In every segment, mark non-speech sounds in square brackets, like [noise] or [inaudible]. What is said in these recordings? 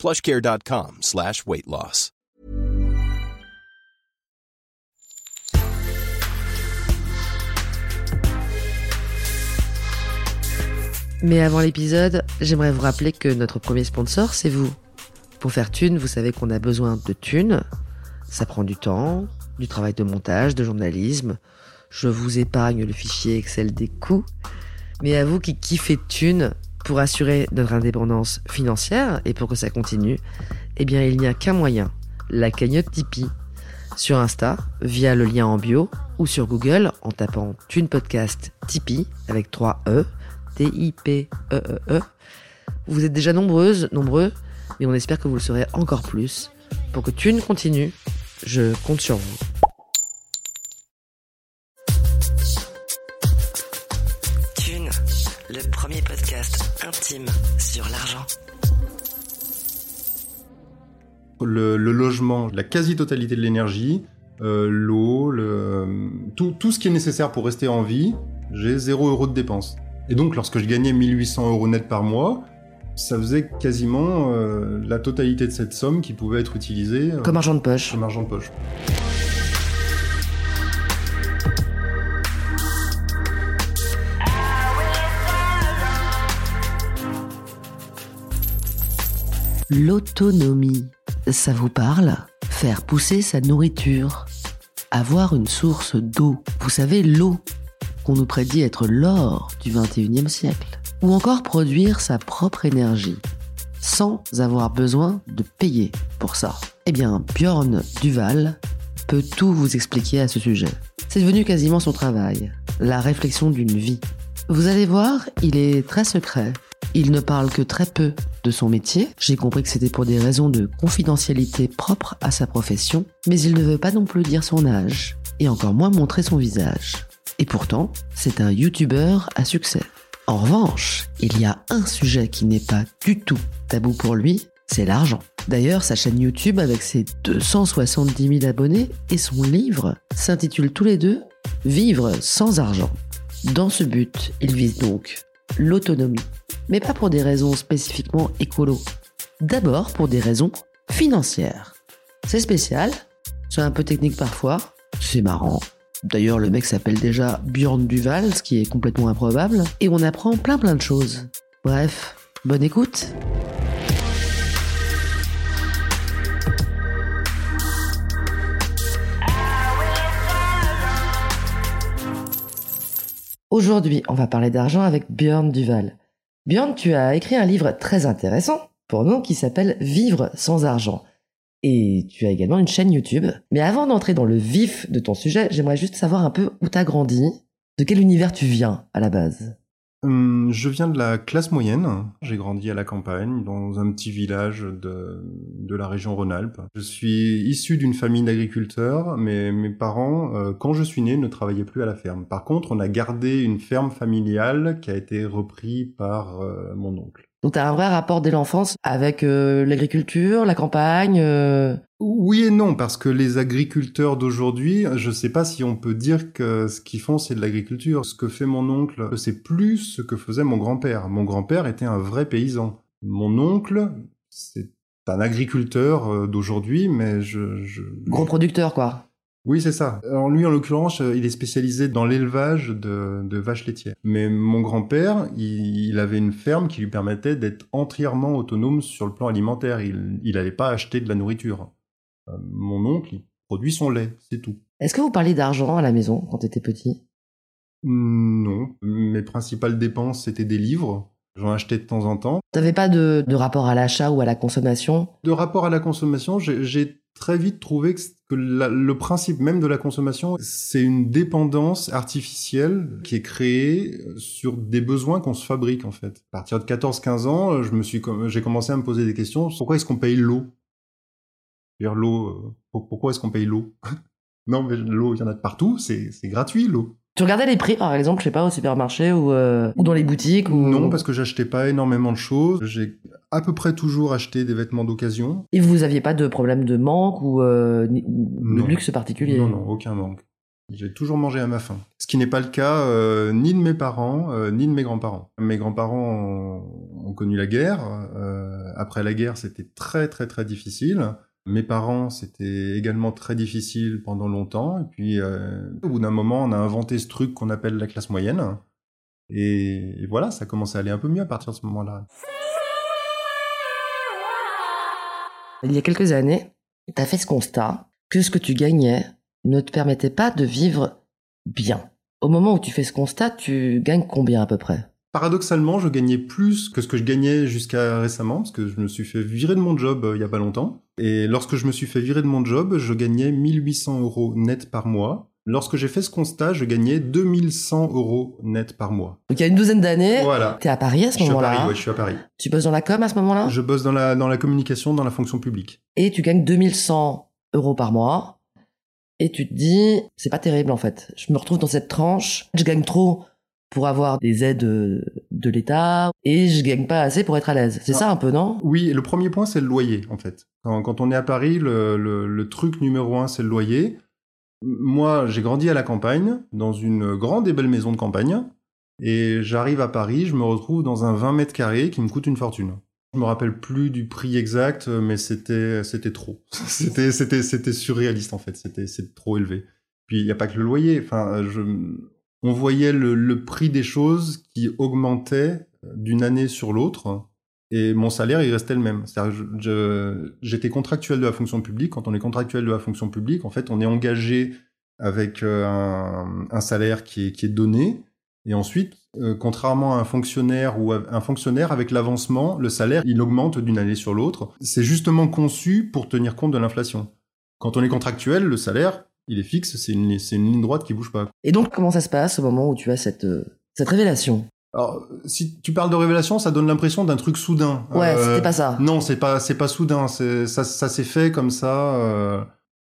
plushcare.com slash weight loss. Mais avant l'épisode, j'aimerais vous rappeler que notre premier sponsor, c'est vous. Pour faire thune, vous savez qu'on a besoin de thunes. Ça prend du temps, du travail de montage, de journalisme. Je vous épargne le fichier Excel des coûts. Mais à vous qui kiffez thunes, pour assurer notre indépendance financière et pour que ça continue, eh bien il n'y a qu'un moyen, la cagnotte Tipeee. Sur Insta, via le lien en bio, ou sur Google en tapant Thune Podcast Tipeee avec 3 E, T-I-P-E-E-E. Vous êtes déjà nombreuses, nombreux, mais on espère que vous le serez encore plus. Pour que Thune continue, je compte sur vous. Intime sur l'argent. Le, le logement, la quasi-totalité de l'énergie, euh, l'eau, le, tout, tout ce qui est nécessaire pour rester en vie, j'ai 0 euros de dépenses. Et donc, lorsque je gagnais 1800 euros net par mois, ça faisait quasiment euh, la totalité de cette somme qui pouvait être utilisée euh, Comme argent de poche. comme argent de poche. L'autonomie, ça vous parle? Faire pousser sa nourriture, avoir une source d'eau, vous savez l'eau qu'on nous prédit être l'or du 21e siècle, ou encore produire sa propre énergie sans avoir besoin de payer pour ça. Eh bien, Bjorn Duval peut tout vous expliquer à ce sujet. C'est devenu quasiment son travail, la réflexion d'une vie. Vous allez voir, il est très secret. Il ne parle que très peu de son métier. J'ai compris que c'était pour des raisons de confidentialité propres à sa profession, mais il ne veut pas non plus dire son âge, et encore moins montrer son visage. Et pourtant, c'est un YouTuber à succès. En revanche, il y a un sujet qui n'est pas du tout tabou pour lui, c'est l'argent. D'ailleurs, sa chaîne YouTube avec ses 270 000 abonnés et son livre s'intitulent tous les deux Vivre sans argent. Dans ce but, il vise donc l'autonomie, mais pas pour des raisons spécifiquement écolo. D'abord pour des raisons financières. C'est spécial, c'est un peu technique parfois, c'est marrant. D'ailleurs, le mec s'appelle déjà Bjorn Duval, ce qui est complètement improbable, et on apprend plein plein de choses. Bref, bonne écoute. Aujourd'hui, on va parler d'argent avec Björn Duval. Björn, tu as écrit un livre très intéressant pour nous qui s'appelle Vivre sans argent. Et tu as également une chaîne YouTube. Mais avant d'entrer dans le vif de ton sujet, j'aimerais juste savoir un peu où t'as grandi, de quel univers tu viens à la base. Hum, je viens de la classe moyenne. J'ai grandi à la campagne, dans un petit village de, la région Rhône-Alpes. Je suis issu d'une famille d'agriculteurs, mais mes parents, euh, quand je suis né, ne travaillaient plus à la ferme. Par contre, on a gardé une ferme familiale qui a été reprise par euh, mon oncle. Donc t'as un vrai rapport dès l'enfance avec euh, l'agriculture, la campagne. euh, Oui et non, parce que les agriculteurs d'aujourd'hui, je sais pas si on peut dire que ce qu'ils font c'est de l'agriculture. Ce que fait mon oncle, c'est plus ce que faisait mon grand-père. Mon grand-père était un vrai paysan. Mon oncle, c'est un agriculteur euh, d'aujourd'hui, mais je... je... Gros producteur, quoi. Oui, c'est ça. Alors lui, en l'occurrence, euh, il est spécialisé dans l'élevage de, de vaches laitières. Mais mon grand-père, il, il avait une ferme qui lui permettait d'être entièrement autonome sur le plan alimentaire. Il il allait pas acheter de la nourriture. Euh, mon oncle, il produit son lait, c'est tout. Est-ce que vous parliez d'argent à la maison quand t'étais petit? Non, mes principales dépenses, c'était des livres. J'en achetais de temps en temps. T'avais pas de, de rapport à l'achat ou à la consommation? De rapport à la consommation, j'ai très vite trouvé que, que la- le principe même de la consommation, c'est une dépendance artificielle qui est créée sur des besoins qu'on se fabrique en fait. À partir de 14-15 ans, je me suis, j'ai commencé à me poser des questions. Pourquoi est-ce qu'on paye l'eau? L'eau, euh, pourquoi est-ce qu'on paye l'eau? [laughs] Non, mais l'eau, il y en a de partout, c'est gratuit l'eau. Tu regardais les prix, par exemple, je sais pas, au supermarché ou, euh, ou dans les boutiques ou... Non, parce que j'achetais pas énormément de choses. J'ai à peu près toujours acheté des vêtements d'occasion. Et vous aviez pas de problème de manque ou euh, de luxe particulier? Non, non, aucun manque. J'ai toujours mangé à ma faim. Ce qui n'est pas le cas euh, ni de mes parents, euh, ni de mes grands-parents. Mes grands-parents ont, connu la guerre. Euh, après la guerre, c'était très très très difficile. Mes parents, c'était également très difficile pendant longtemps. Et puis, au bout d'un moment, on a inventé ce truc qu'on appelle la classe moyenne. Et, et voilà, ça commence à aller un peu mieux à partir de ce moment-là. Il y a quelques années, tu as fait ce constat que ce que tu gagnais ne te permettait pas de vivre bien. Au moment où tu fais ce constat, tu gagnes combien à peu près? Paradoxalement, je gagnais plus que ce que je gagnais jusqu'à récemment, parce que je me suis fait virer de mon job euh, il y a pas longtemps. Et lorsque je me suis fait virer de mon job, je gagnais 1800 euros net par mois. Lorsque j'ai fait ce constat, je gagnais 2100 euros net par mois. Donc il y a une douzaine d'années, voilà. tu es à Paris à ce moment-là. Je suis à Paris, je suis à Paris. Tu bosses dans la com à ce moment-là? Je bosse dans la, dans la communication, dans la fonction publique. Et tu gagnes 2100 euros par mois et tu te dis, c'est pas terrible en fait. Je me retrouve dans cette tranche, je gagne trop pour avoir des aides de l'État et je gagne pas assez pour être à l'aise. C'est ça un peu, non? Oui, le premier point, c'est le loyer en fait. Quand, on est à Paris, le, le, truc numéro un, c'est le loyer. Moi, j'ai grandi à la campagne, dans une grande et belle maison de campagne, et j'arrive à Paris, je me retrouve dans un 20 mètres carrés qui me coûte une fortune. Je me rappelle plus du prix exact, mais c'était c'était trop. [laughs] c'était c'était c'était surréaliste en fait. C'était c'est trop élevé. Puis il y a pas que le loyer. Enfin, je on voyait le, le prix des choses qui augmentait d'une année sur l'autre et mon salaire il restait le même. J'étais contractuel de la fonction publique. Quand on est contractuel de la fonction publique, en fait, on est engagé avec euh, un, un salaire qui est qui est donné et ensuite, euh, contrairement à un fonctionnaire ou un fonctionnaire avec l'avancement, le salaire, il augmente d'une année sur l'autre. C'est justement conçu pour tenir compte de l'inflation. Quand on est contractuel, le salaire, il est fixe, c'est une, une, ligne droite qui bouge pas. Et donc, comment ça se passe au moment où tu as cette, euh, cette révélation? Alors, si tu parles de révélation, ça donne l'impression d'un truc soudain. Ouais, euh, c'était pas ça. Non, c'est pas, c'est pas soudain. Ça, ça s'est fait comme ça. Euh,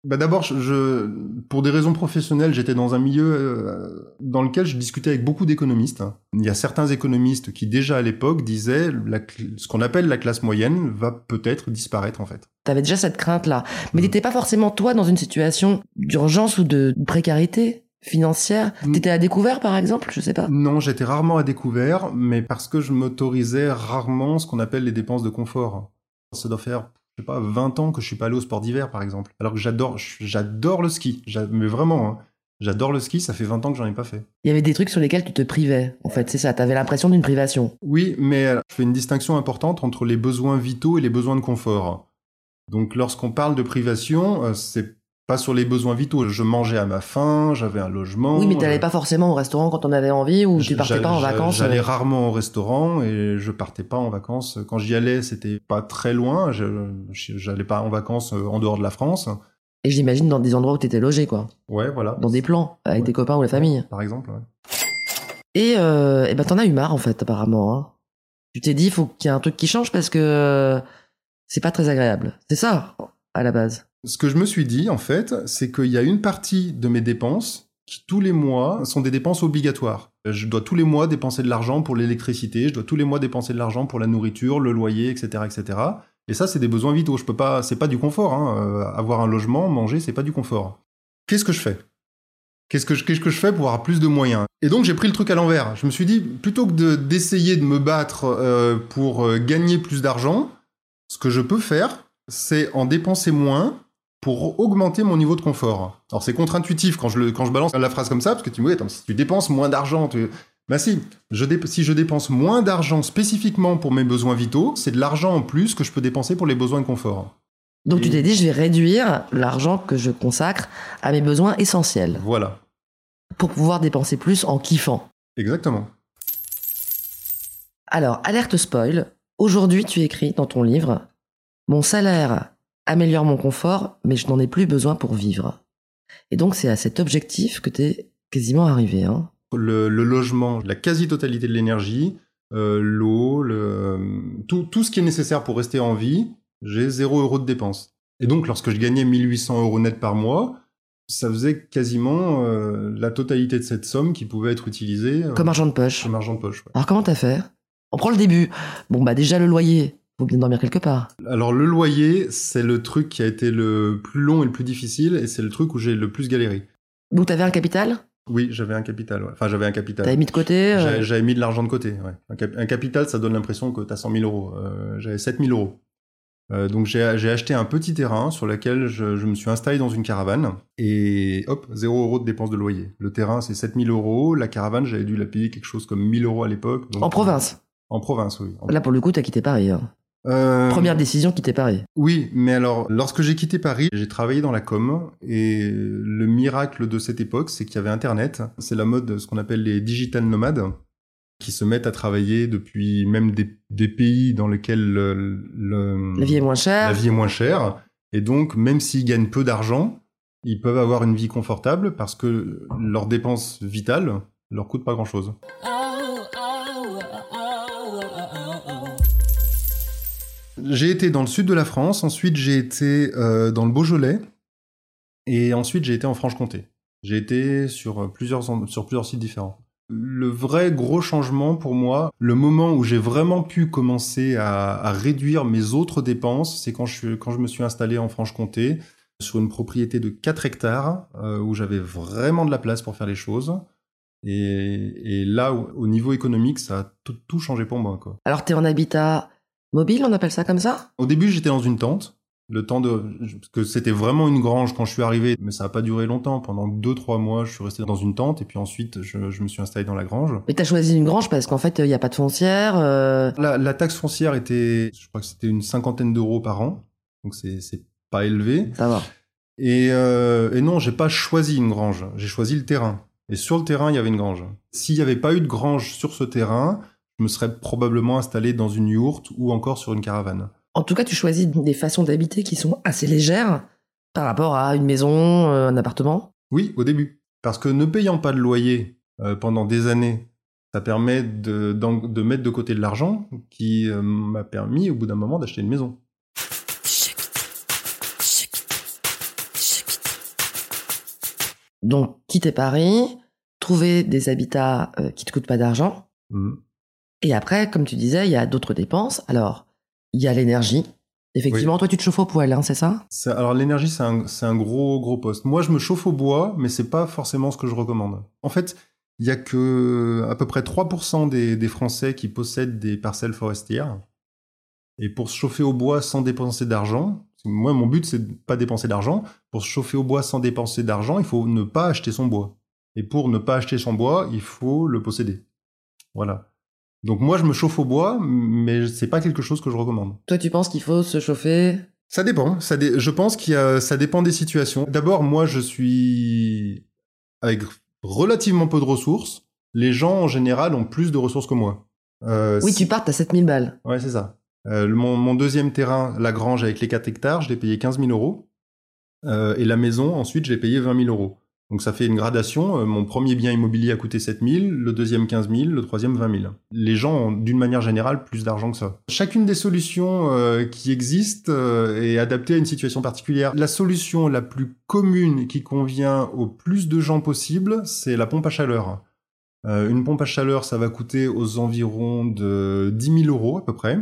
bah D'abord, je, pour des raisons professionnelles, j'étais dans un milieu euh, dans lequel je discutais avec beaucoup d'économistes. Il y a certains économistes qui déjà à l'époque disaient la, ce qu'on appelle la classe moyenne va peut-être disparaître en fait. T'avais déjà cette crainte-là, mais mmh. t'étais pas forcément toi dans une situation d'urgence ou de précarité financière? Mmh. T'étais à découvert par exemple? Je sais pas. Non, j'étais rarement à découvert, mais parce que je m'autorisais rarement ce qu'on appelle les dépenses de confort. Ça doit faire je sais pas, 20 ans que je suis pas allé au sport d'hiver, par exemple. Alors que j'adore, j'adore le ski. Mais vraiment, hein. j'adore le ski, ça fait 20 ans que j'en ai pas fait. Il y avait des trucs sur lesquels tu te privais, en fait, c'est ça, t'avais l'impression d'une privation. Oui, mais je fais une distinction importante entre les besoins vitaux et les besoins de confort. Donc lorsqu'on parle de privation, euh, c'est pas sur les besoins vitaux. Je mangeais à ma faim, j'avais un logement. Oui, mais t'allais pas forcément au restaurant quand on avait envie ou tu partais pas en vacances. J'allais euh rarement au restaurant et je partais pas en vacances. Quand j'y allais, c'était pas très loin. J'allais pas en vacances euh, en dehors de la France. Et j'imagine dans des endroits où t'étais logé, quoi. Ouais, voilà. Dans des plans, avec des copains ou la famille. Par exemple, ouais. Et, euh, et ben t'en as eu marre, en fait, apparemment. Hein. Tu t'es dit, faut qu'il y ait un truc qui change parce que euh, c'est pas très agréable. C'est ça, à la base. Ce que je me suis dit, en fait, c'est qu'il y a une partie de mes dépenses qui, tous les mois, sont des dépenses obligatoires. Je dois tous les mois dépenser de l'argent pour l'électricité, je dois tous les mois dépenser de l'argent pour la nourriture, le loyer, etc., etc. Et ça, c'est des besoins vitaux. Je peux pas, c'est pas du confort. Hein. Euh, avoir un logement, manger, c'est pas du confort. Qu'est-ce que je fais? Qu'est-ce que, je, fais pour avoir plus de moyens? Et donc j'ai pris le truc à l'envers. Je me suis dit, plutôt que de, d'essayer de me battre euh, pour euh, gagner plus d'argent, ce que je peux faire, c'est en dépenser moins pour augmenter mon niveau de confort. Alors c'est contre-intuitif quand je, le, quand je balance la phrase comme ça, parce que tu me dis, attends, si tu dépenses moins d'argent, tu... Bah si, je si je dépense moins d'argent spécifiquement pour mes besoins vitaux, c'est de l'argent en plus que je peux dépenser pour les besoins de confort. Donc tu t'es dit, je vais réduire l'argent que je consacre à mes besoins essentiels. Voilà. Pour pouvoir dépenser plus en kiffant. Exactement. Alors, alerte spoil, aujourd'hui tu écris dans ton livre, mon salaire améliore mon confort, mais je n'en ai plus besoin pour vivre. Et donc c'est à cet objectif que tu es quasiment arrivé. Hein. Le, logement, la quasi-totalité de l'énergie, euh, l'eau, tout, tout ce qui est nécessaire pour rester en vie, j'ai zéro euro de dépenses. Et donc, lorsque je gagnais 1800 euros net par mois, ça faisait quasiment euh, la totalité de cette somme qui pouvait être utilisée euh, Comme argent de poche. comme argent de poche. ouais. Alors comment t'as fait? On prend le début. Bon bah déjà le loyer. Faut bien dormir quelque part. Alors, le loyer, c'est le truc qui a été le plus long et le plus difficile, et c'est le truc où j'ai le plus galéré. Donc t'avais un capital? Oui, j'avais un capital. ouais. Enfin, j'avais un capital. T'avais mis de côté euh, J'avais mis de l'argent de côté. Ouais. Un, cap- un capital, ça donne l'impression que tu as 100 000 euros. Euh, j'avais 7 000 euros. Euh, donc j'ai acheté un petit terrain sur lequel je, je me suis installé dans une caravane et hop, 0 euros de dépenses de loyer. Le terrain c'est 7 000 euros, la caravane j'avais dû la payer quelque chose comme 1000 euros à l'époque. En province? En province, oui. En- Là pour le coup t'as quitté Paris. hein. Euh, Première décision quitter Paris. Oui, mais alors, lorsque j'ai quitté Paris, j'ai travaillé dans la com, et le miracle de cette époque, c'est qu'il y avait Internet. C'est la mode de ce qu'on appelle les digital nomades, qui se mettent à travailler depuis même des, des pays dans lesquels le, le- La vie est moins chère. la vie est moins chère. Et donc, même s'ils gagnent peu d'argent, ils peuvent avoir une vie confortable parce que leurs dépenses vitales leur coûtent pas grand-chose. J'ai été dans le sud de la France, ensuite j'ai été euh, dans le Beaujolais, et ensuite j'ai été en Franche-Comté. J'ai été sur plusieurs, en- sur plusieurs sites différents. Le vrai gros changement pour moi, le moment où j'ai vraiment pu commencer à, réduire mes autres dépenses, c'est quand je, quand je me suis installé en Franche-Comté sur une propriété de 4 hectares euh, où j'avais vraiment de la place pour faire les choses. Et, là, au au niveau économique, ça a tout, changé pour moi. Alors t'es en habitat mobile, on appelle ça comme ça? Au début, j'étais dans une tente. Le temps de, parce que c'était vraiment une grange quand je suis arrivé, mais ça n'a pas duré longtemps. Pendant deux, trois mois, je suis resté dans une tente et puis ensuite, je, je me suis installé dans la grange. Mais t'as choisi une grange parce qu'en fait il y a pas de foncière. euh, La, la taxe foncière était, je crois que c'était une cinquantaine d'euros par an. Donc c'est, c'est pas élevé. Ça va. Et, euh, et non, j'ai pas choisi une grange. J'ai choisi le terrain. Et sur le terrain, il y avait une grange. S'il n'y avait pas eu de grange sur ce terrain, je me serais probablement installé dans une yourte ou encore sur une caravane. En tout cas tu choisis des façons d'habiter qui sont assez légères par rapport à une maison, euh, un appartement. Oui, au début. Parce que ne payant pas de loyer euh, pendant des années, ça permet de, mettre de côté de l'argent qui euh, m'a permis au bout d'un moment d'acheter une maison. Donc quitter Paris, trouver des habitats euh, qui te coûtent pas d'argent. Mhm. Et après, comme tu disais, il y a d'autres dépenses. Alors, il y a l'énergie. Effectivement, toi, tu te chauffes au poêle, hein, c'est ça? Alors l'énergie, c'est un, c'est un gros gros poste. Moi, je me chauffe au bois, mais c'est pas forcément ce que je recommande. En fait, il y a que à peu près 3% des, des Français qui possèdent des parcelles forestières. Et pour se chauffer au bois sans dépenser d'argent, moi, mon but, c'est de pas dépenser d'argent. Pour se chauffer au bois sans dépenser d'argent, il faut ne pas acheter son bois. Et pour ne pas acheter son bois, il faut le posséder. Voilà. Donc moi, je me chauffe au bois, mais c'est pas quelque chose que je recommande. Toi, tu penses qu'il faut se chauffer? Ça dépend. Ça dé- Je pense qu'il y a... ça dépend des situations. D'abord, moi, je suis avec relativement peu de ressources. Les gens, en général, ont plus de ressources que moi. Euh, Oui, tu partes à 7000 balles. Ouais, c'est ça. Euh, mon, mon deuxième terrain, la grange avec les 4 hectares, je l'ai payé 15 000 euros. Euh, et la maison, ensuite, je l'ai payé 20 000 euros. Donc ça fait une gradation. Euh, mon premier bien immobilier a coûté 7 000, le deuxième 15 000, le troisième 20 000. Les gens ont d'une manière générale plus d'argent que ça. Chacune des solutions euh, qui existent euh, est adaptée à une situation particulière. La solution la plus commune qui convient au plus de gens possible, c'est la pompe à chaleur. Une pompe à chaleur, ça va coûter aux environs de 10 000 euros à peu près.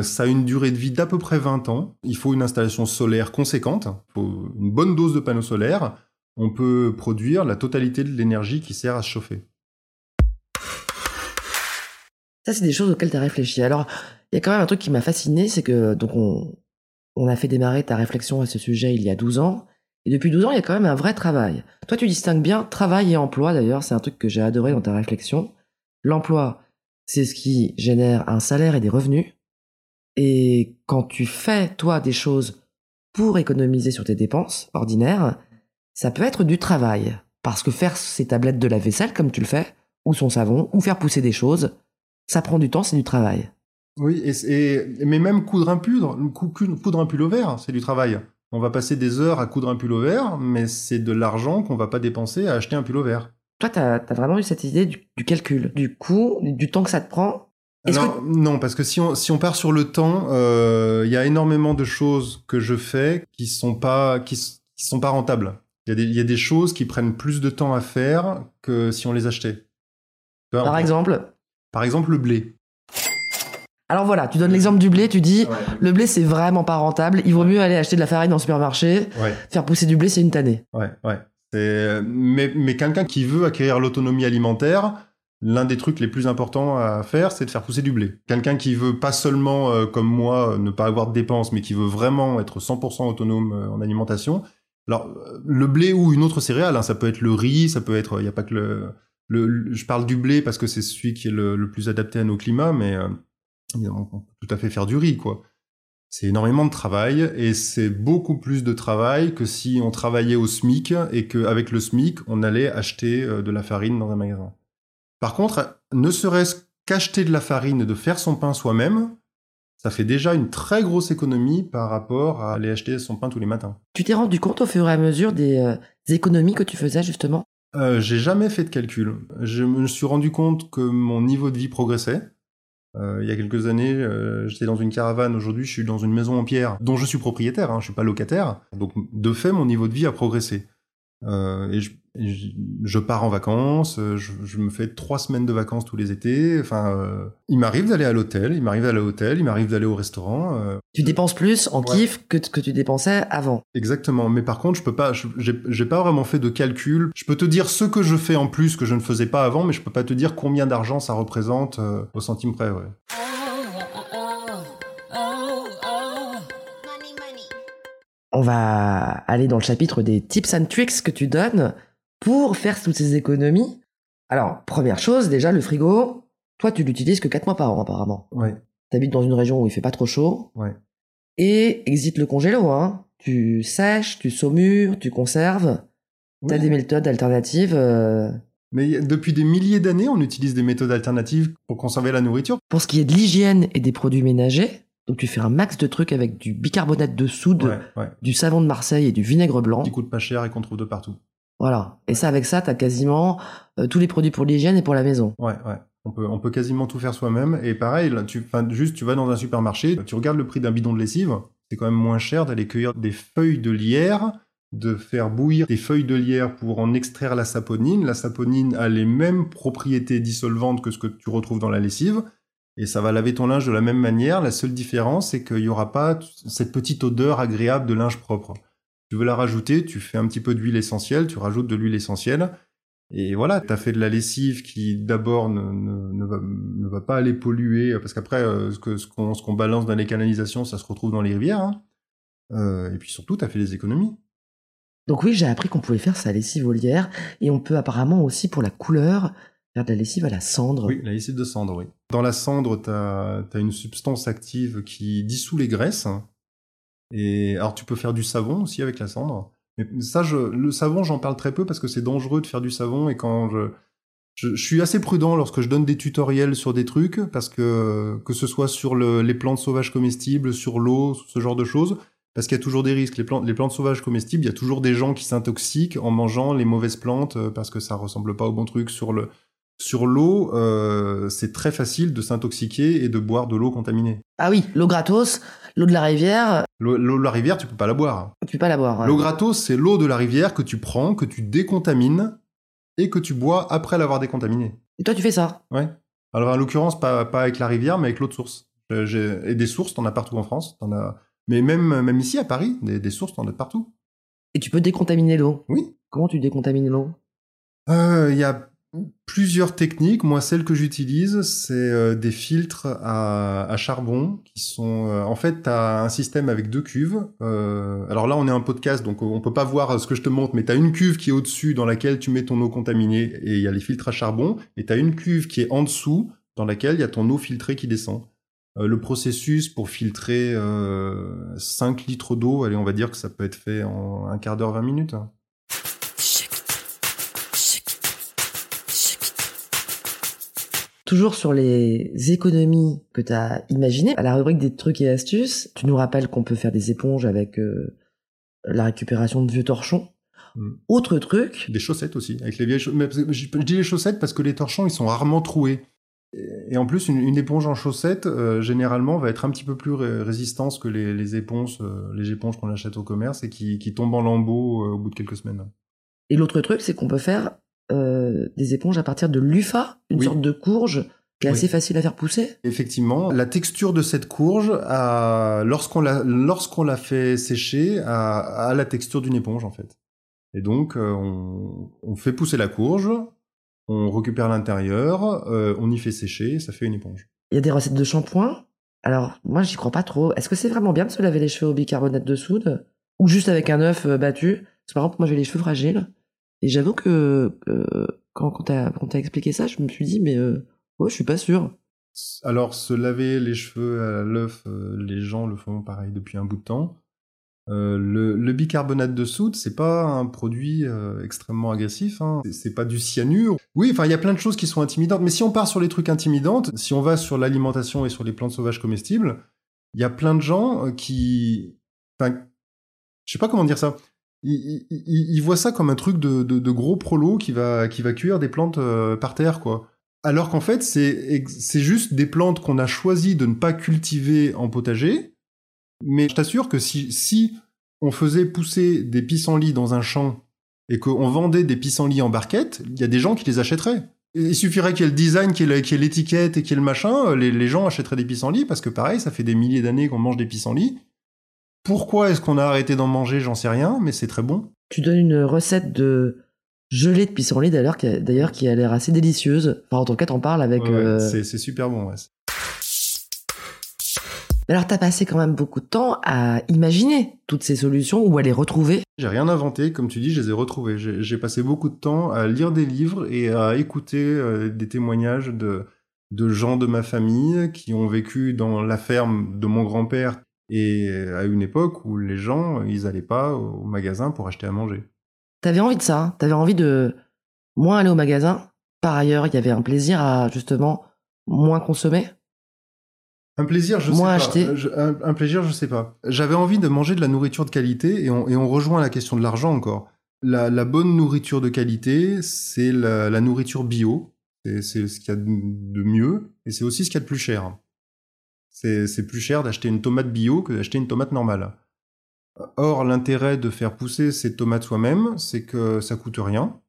Ça a une durée de vie d'à peu près 20 ans. Il faut une installation solaire conséquente. Une bonne dose de panneaux solaires. On peut produire la totalité de l'énergie qui sert à se chauffer. Ça, c'est des choses auxquelles tu as réfléchi. Alors, il y a quand même un truc qui m'a fasciné, c'est que donc on, a fait démarrer ta réflexion à ce sujet il y a 12 ans. Et depuis 12 ans, il y a quand même un vrai travail. Toi, tu distingues bien travail et emploi, d'ailleurs, c'est un truc que j'ai adoré dans ta réflexion. L'emploi, c'est ce qui génère un salaire et des revenus. Et quand tu fais, toi, des choses pour économiser sur tes dépenses ordinaires, ça peut être du travail. Parce que faire ses tablettes de la vaisselle, comme tu le fais, ou son savon, ou faire pousser des choses, ça prend du temps, c'est du travail. Oui, et, et- mais même coudre un cou- coudre un pull au vert, c'est du travail. On va passer des heures à coudre un pull au vert, mais c'est de l'argent qu'on va pas dépenser à acheter un pull au vert. Toi, t'as as vraiment eu cette idée du, du calcul, du coût, du temps que ça te prend? Non, parce que si on, si on part sur le temps, euh, il y a énormément de choses que je fais qui sont pas, qui, s- qui sont pas rentables. Il y, a des, il y a des choses qui prennent plus de temps à faire que si on les achetait. Par on- exemple Par exemple, le blé. Alors voilà, tu donnes l'exemple du blé, tu dis le blé c'est vraiment pas rentable, il vaut mieux aller acheter de la farine dans le supermarché, Ouais, faire pousser du blé c'est une tannée. ouais, ouais. Mais quelqu'un qui veut acquérir l'autonomie alimentaire, l'un des trucs les plus importants à faire, c'est de faire pousser du blé. Quelqu'un qui veut pas seulement, euh, comme moi, euh, ne pas avoir de dépenses, mais qui veut vraiment être 100% autonome euh, en alimentation. Alors, le blé ou une autre céréale, hein, ça peut être le riz, ça peut être, il n'y a pas que le, Je parle du blé parce que c'est celui qui est le, le plus adapté à nos climats, mais euh, on peut tout à fait faire du riz, quoi. C'est énormément de travail et c'est beaucoup plus de travail que si on travaillait au SMIC et qu'avec le SMIC, on allait acheter euh, de la farine dans un magasin. Par contre, ne serait-ce qu'acheter de la farine et de faire son pain soi-même, ça fait déjà une très grosse économie par rapport à aller acheter son pain tous les matins. Tu t'es rendu compte au fur et à mesure des, euh, des économies que tu faisais justement? Euh, j'ai jamais fait de calcul. Je me suis rendu compte que mon niveau de vie progressait. Euh, il y a quelques années, j'étais dans une caravane. Aujourd'hui, je suis dans une maison en pierre dont je suis propriétaire. Hein, je suis pas locataire. Donc, de fait, mon niveau de vie a progressé. Euh, et je, et je- je pars en vacances. euh, Je, je me fais trois semaines de vacances tous les étés. Enfin, euh, il m'arrive d'aller à l'hôtel. Il m'arrive d'aller à l'hôtel. Il m'arrive d'aller au restaurant. euh, Tu dépenses plus en Ouais. kiff que, que tu dépensais avant. Exactement, mais par contre, je peux pas, j'ai pas vraiment fait de calcul. Je peux te dire ce que je fais en plus que je ne faisais pas avant, mais je peux pas te dire combien d'argent ça représente au centime près. Ouais. On va aller dans le chapitre des tips and tricks que tu donnes pour faire toutes ces économies. Alors, première chose, déjà, le frigo, toi, tu l'utilises que 4 mois par an, apparemment. Ouais. T'habites dans une région où il fait pas trop chaud. Ouais. Et existe le congélo, hein. Tu sèches, tu saumures, tu conserves. T'as Oui. des méthodes alternatives. euh, Mais depuis des milliers d'années, on utilise des méthodes alternatives pour conserver la nourriture. Pour ce qui est de l'hygiène et des produits ménagers, donc tu fais un max de trucs avec du bicarbonate de soude, Ouais, ouais. du savon de Marseille et du vinaigre blanc. Qui coûte pas cher et qu'on trouve de partout. Voilà. Et ça, avec ça, t'as quasiment euh, tous les produits pour l'hygiène et pour la maison. Ouais, ouais. On peut, on peut quasiment tout faire soi-même. Et pareil, là, tu, juste, tu vas dans un supermarché, tu regardes le prix d'un bidon de lessive. C'est quand même moins cher d'aller cueillir des feuilles de lierre, de faire bouillir des feuilles de lierre pour en extraire la saponine. La saponine a les mêmes propriétés dissolvantes que ce que tu retrouves dans la lessive. Et ça va laver ton linge de la même manière. La seule différence, c'est qu'il n'y aura pas cette petite odeur agréable de linge propre. Tu veux la rajouter, tu fais un petit peu d'huile essentielle, tu rajoutes de l'huile essentielle. Et voilà, tu as fait de la lessive qui d'abord ne, ne, va, pas aller polluer, parce qu'après, euh, ce ce qu'on ce qu'on balance dans les canalisations, ça se retrouve dans les rivières. hein. Euh, et puis surtout, tu as fait des économies. Donc oui, j'ai appris qu'on pouvait faire sa lessive au et on peut apparemment aussi pour la couleur de la lessive à la cendre. Oui, la lessive de cendre, oui. Dans la cendre, tu as, une substance active qui dissout les graisses. Et alors, tu peux faire du savon aussi avec la cendre. Mais ça, je, le savon, j'en parle très peu parce que c'est dangereux de faire du savon. Et quand je, je, suis assez prudent lorsque je donne des tutoriels sur des trucs, parce que que ce soit sur le, les plantes sauvages comestibles, sur l'eau, ce genre de choses, parce qu'il y a toujours des risques. Les plantes, les plantes sauvages comestibles, il y a toujours des gens qui s'intoxiquent en mangeant les mauvaises plantes parce que ça ressemble pas au bon truc. Sur le sur l'eau, euh, c'est très facile de s'intoxiquer et de boire de l'eau contaminée. Ah oui, l'eau gratos, l'eau de la rivière, L'eau de la rivière, tu peux pas la boire. tu peux pas la boire. ouais. L'eau gratos, c'est l'eau de la rivière que tu prends, que tu décontamines et que tu bois après l'avoir décontaminée. Et toi, tu fais ça Ouais. Alors en l'occurrence, pas, pas avec la rivière, mais avec l'eau de source. Euh, Et des sources, t'en as partout en France. As... Mais même, même ici à Paris, des, des sources, t'en as partout. Et tu peux décontaminer l'eau. Oui. Comment tu décontamines l'eau? Euh, Il y a plusieurs techniques. Moi, celle que j'utilise, c'est euh, des filtres à, à charbon qui sont. euh, en fait, tu un système avec deux cuves. Euh, alors là, on est un podcast, donc on peut pas voir ce que je te montre, mais tu as une cuve qui est au-dessus dans laquelle tu mets ton eau contaminée et il y a les filtres à charbon. Et tu as une cuve qui est en dessous dans laquelle il y a ton eau filtrée qui descend. Euh, le processus pour filtrer euh, 5 litres d'eau, allez, on va dire que ça peut être fait en un quart d'heure, 20 minutes. Toujours sur les économies que tu as imaginées, à la rubrique des trucs et astuces, tu nous rappelles qu'on peut faire des éponges avec euh, la récupération de vieux torchons. Mm. Autre truc, Des chaussettes aussi, avec les vieilles chaussettes. Je je dis les chaussettes parce que les torchons, ils sont rarement troués. Et en plus, une, une éponge en chaussette, euh, généralement, va être un petit peu plus ré- résistante que les, les éponges, euh, les éponges qu'on achète au commerce et qui, qui tombent en lambeaux euh, au bout de quelques semaines. Et l'autre truc, c'est qu'on peut faire euh, des éponges à partir de l'UFA, une Oui. sorte de courge qui est Oui. assez facile à faire pousser. Effectivement, la texture de cette courge, lorsqu'on la, lorsqu'on la fait sécher, a, a la texture d'une éponge en fait. Et donc, euh, on, on fait pousser la courge, on récupère l'intérieur, euh, on y fait sécher, ça fait une éponge. Il y a des recettes de shampoing. Alors, moi, j'y crois pas trop. Est-ce que c'est vraiment bien de se laver les cheveux au bicarbonate de soude? Ou juste avec un œuf battu? Parce que par exemple, moi, j'ai les cheveux fragiles. Et j'avoue que euh, quand, t'as expliqué ça, je me suis dit, mais euh, je suis pas sûr. Alors, se laver les cheveux à l'œuf, euh, les gens le font pareil depuis un bout de temps. Euh, le, bicarbonate de soude, c'est pas un produit extrêmement agressif. Hein. C'est- pas du cyanure. Oui, enfin, il y a plein de choses qui sont intimidantes. Mais si on part sur les trucs intimidantes, si on va sur l'alimentation et sur les plantes sauvages comestibles, il y a plein de gens qui, enfin, je sais pas comment dire ça. Ils voient ça comme un truc de, gros prolo qui va qui va cueillir des plantes euh, par terre, quoi. Alors qu'en fait, c'est juste des plantes qu'on a choisi de ne pas cultiver en potager. Mais je t'assure que si, si on faisait pousser des pissenlits dans un champ et qu'on vendait des pissenlits en barquette, il y a des gens qui les achèteraient. Il suffirait qu'il y ait le design, qu'il y ait le- qu'il y ait l'étiquette et qu'il y ait le machin, euh, les, les gens achèteraient des pissenlits parce que pareil, ça fait des milliers d'années qu'on mange des pissenlits. Pourquoi est-ce qu'on a arrêté d'en manger? J'en sais rien, mais c'est très bon. Tu donnes une recette de gelée de pissenlit d'ailleurs qui a, d'ailleurs qui a l'air assez délicieuse. Enfin, en tout cas, t'en parles avec. Ouais, euh, c'est- C'est super bon. Ouais. Alors, t'as passé quand même beaucoup de temps à imaginer toutes ces solutions ou à les retrouver. J'ai rien inventé, comme tu dis, je les ai retrouvés. J'ai j'ai passé beaucoup de temps à lire des livres et à écouter euh, des témoignages de, de gens de ma famille qui ont vécu dans la ferme de mon grand-père et à une époque où les gens, ils allaient pas au magasin pour acheter à manger. T'avais envie de ça. hein T'avais envie de moins aller au magasin. Par ailleurs, il y avait un plaisir à justement moins consommer. Un plaisir, je Moins sais pas. Je- un, un plaisir, je sais pas. J'avais envie de manger de la nourriture de qualité et on, et on rejoint la question de l'argent encore. La, la bonne nourriture de qualité, c'est la, la nourriture bio. C'est ce qu'il y a de mieux et c'est aussi ce qu'il y a de plus cher. C'est plus cher d'acheter une tomate bio que d'acheter une tomate normale. Or, l'intérêt de faire pousser ces tomates soi-même, c'est que ça coûte rien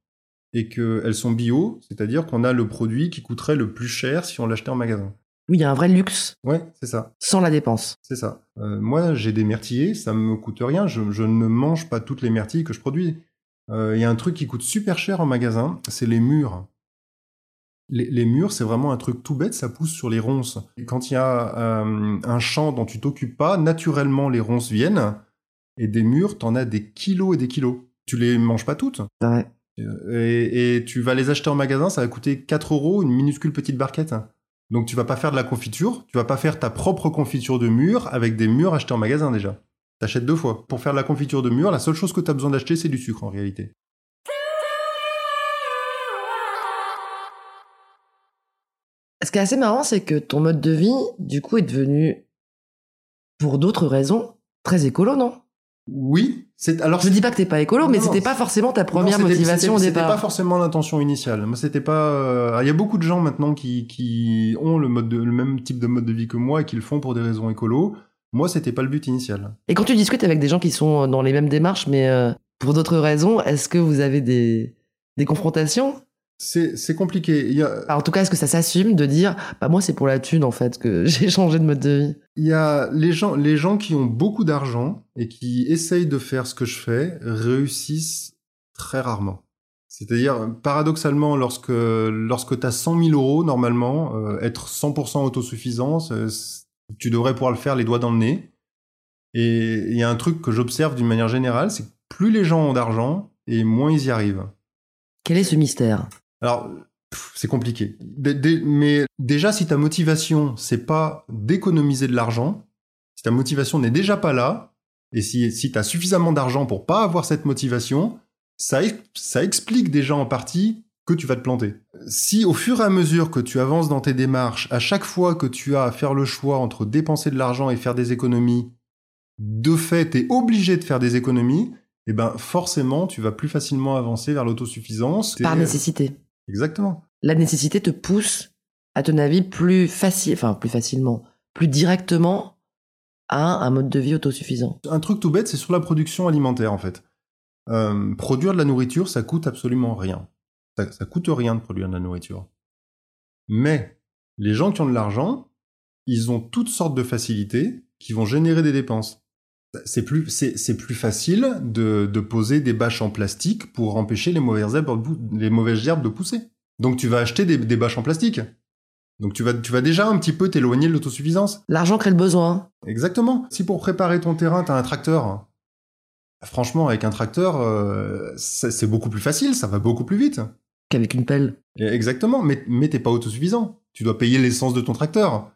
et qu'elles sont bio, c'est-à-dire qu'on a le produit qui coûterait le plus cher si on l'achetait en magasin. Oui, il y a un vrai luxe Ouais, c'est ça. sans la dépense. C'est ça. Euh, moi, j'ai des myrtillers, ça me coûte rien. Je, je ne mange pas toutes les myrtilles que je produis. Euh, Il y a un truc qui coûte super cher en magasin, c'est les murs. Les, les murs, c'est vraiment un truc tout bête, ça pousse sur les ronces. Et quand il y a euh, un champ dont tu t'occupes pas, naturellement les ronces viennent. Et des murs, t'en as des kilos et des kilos. Tu les manges pas toutes. Ouais. Et, et tu vas les acheter en magasin, ça va coûter 4 euros, une minuscule petite barquette. Donc tu vas pas faire de la confiture, tu vas pas faire ta propre confiture de mûre avec des mûres achetées en magasin déjà. T'achètes deux fois. Pour faire de la confiture de mûre, la seule chose que tu as besoin d'acheter, c'est du sucre en réalité. Ce qui est assez marrant, c'est que ton mode de vie, du coup, est devenu, pour d'autres raisons, très écolo, non? Oui, c'est alors Je dis pas que t'es pas écolo, Non, mais c'était pas forcément ta première Non, motivation au c'était- C'était pas départ. forcément l'intention initiale. Moi, c'était pas. euh, Il y a beaucoup de gens maintenant qui, qui ont le mode de- le même type de mode de vie que moi et qui le font pour des raisons écolo. Moi, c'était pas le but initial. Et quand tu discutes avec des gens qui sont dans les mêmes démarches, mais euh, pour d'autres raisons, est-ce que vous avez des, des confrontations? C'est compliqué. Il y a, Alors, En tout cas, est-ce que ça s'assume de dire, bah moi c'est pour la thune en fait que [laughs] j'ai changé de mode de vie? Il y a les gens, les gens qui ont beaucoup d'argent et qui essayent de faire ce que je fais réussissent très rarement. C'est-à-dire, paradoxalement, lorsque, lorsque tu as 100 000 euros, normalement, euh, être 100% autosuffisant, c'est- tu devrais pouvoir le faire les doigts dans le nez. Et il y a un truc que j'observe d'une manière générale, c'est que plus les gens ont d'argent, et moins ils y arrivent. Quel est ce mystère? Alors, c'est compliqué. Mais déjà, si ta motivation, c'est pas d'économiser de l'argent, si ta motivation n'est déjà pas là, et si, si tu as suffisamment d'argent pour pas avoir cette motivation, ça, ça explique déjà en partie que tu vas te planter. Si au fur et à mesure que tu avances dans tes démarches, à chaque fois que tu as à faire le choix entre dépenser de l'argent et faire des économies, de fait, tu es obligé de faire des économies, et ben forcément, tu vas plus facilement avancer vers l'autosuffisance. Par Et- nécessité. Exactement. La nécessité te pousse à ton avis, plus facile, enfin plus facilement, plus directement à un mode de vie autosuffisant Un truc tout bête, c'est sur la production alimentaire en fait. Euh, produire de la nourriture, ça coûte absolument rien. Ça, ça coûte rien de produire de la nourriture. Mais les gens qui ont de l'argent, ils ont toutes sortes de facilités qui vont générer des dépenses. C'est plus, c'est, plus facile de, de, poser des bâches en plastique pour empêcher les mauvaises herbes, les mauvaises herbes de pousser. Donc tu vas acheter des, des bâches en plastique. Donc tu vas, tu vas déjà un petit peu t'éloigner de l'autosuffisance. L'argent crée le besoin. Exactement. Si pour préparer ton terrain, t'as un tracteur, franchement, avec un tracteur, euh, c'est beaucoup plus facile, ça va beaucoup plus vite. Qu'avec une pelle. Exactement, mais, mais t'es pas autosuffisant. Tu dois payer l'essence de ton tracteur.